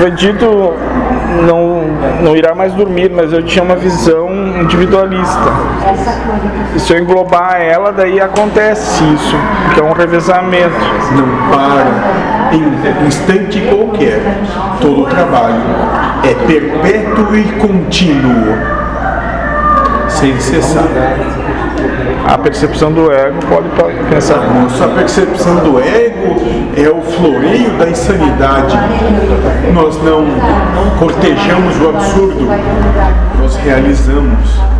foi dito não, não irá mais dormir, mas eu tinha uma visão individualista. E se eu englobar ela, daí acontece isso, que é um revezamento. Não para em instante qualquer. Todo trabalho é perpétuo e contínuo, sem cessar. A percepção do ego pode pensar. A percepção do ego é o floreio da insanidade. Nós não cortejamos o absurdo, nós realizamos.